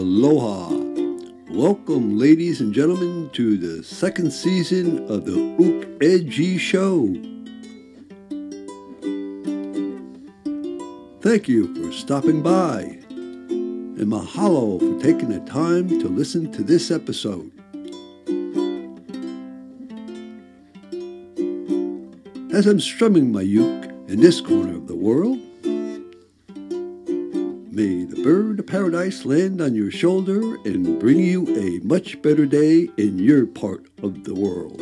Aloha. Welcome, ladies and gentlemen, to the second season of the Ook Edgy Show. Thank you for stopping by, and mahalo for taking the time to listen to this episode. As I'm strumming my uke in this corner of the world, May the bird of paradise land on your shoulder and bring you a much better day in your part of the world.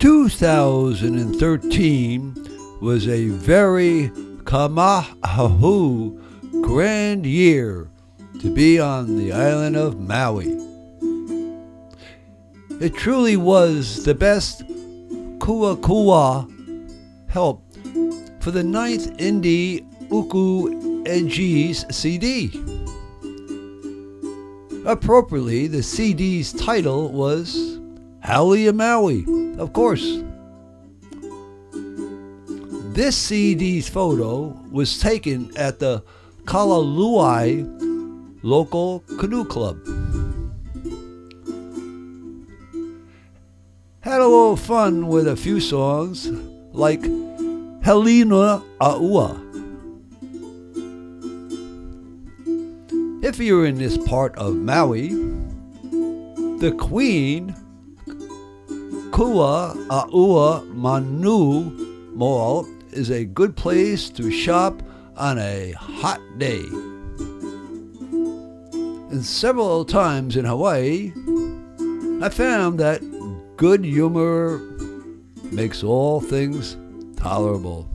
Two thousand and thirteen was a very kamahahu grand year to be on the island of Maui. It truly was the best kua kua help for the ninth indie Uku Edgies CD. Appropriately, the CD's title was Howley Maui, of course. This CD's photo was taken at the Kalaluai local canoe club. Had a little fun with a few songs like Helena Aua. If you're in this part of Maui, the Queen Kua Aua Manu Mall is a good place to shop on a hot day. And several times in Hawaii, I found that good humor makes all things tolerable.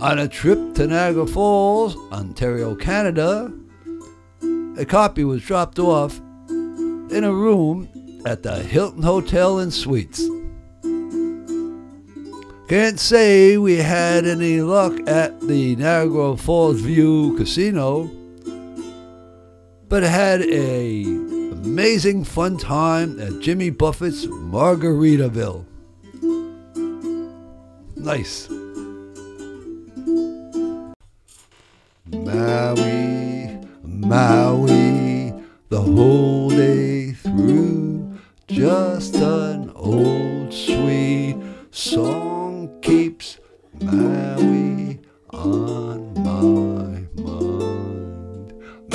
On a trip to Niagara Falls, Ontario, Canada, a copy was dropped off in a room at the Hilton Hotel and Suites. Can't say we had any luck at the Niagara Fallsview Casino, but had a amazing fun time at Jimmy Buffett's Margaritaville. Nice. Maui, Maui, the whole day through, just an old sweet song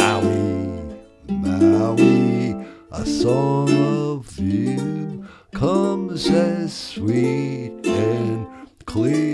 Maui, Maui, a song of you. Comes as sweet and clear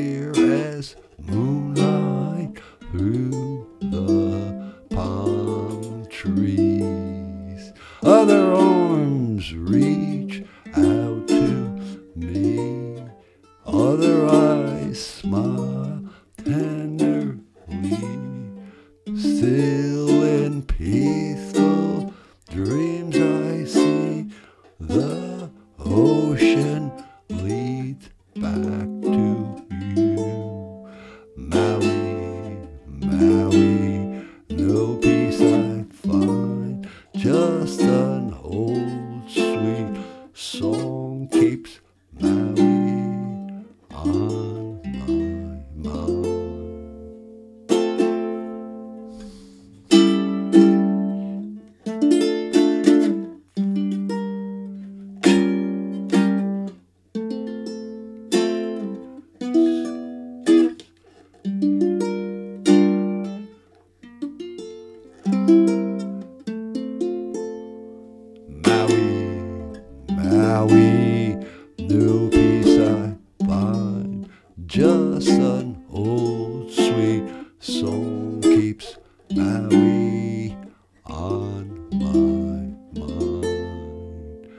Maui, no peace I find, just an old sweet song keeps Maui on my mind.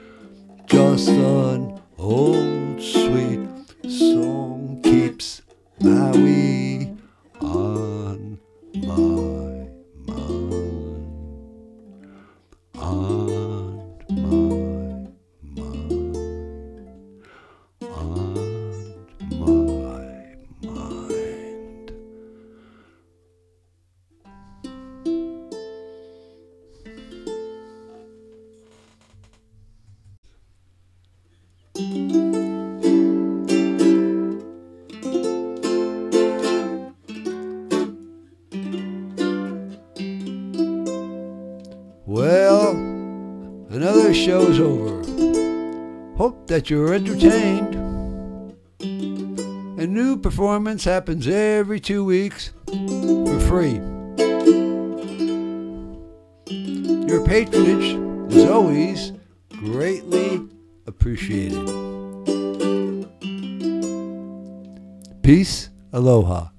Just an old sweet song keeps Maui Well, another show's over. Hope that you're entertained. A new performance happens every two weeks for free. Your patronage is always greatly appreciated. Peace, aloha.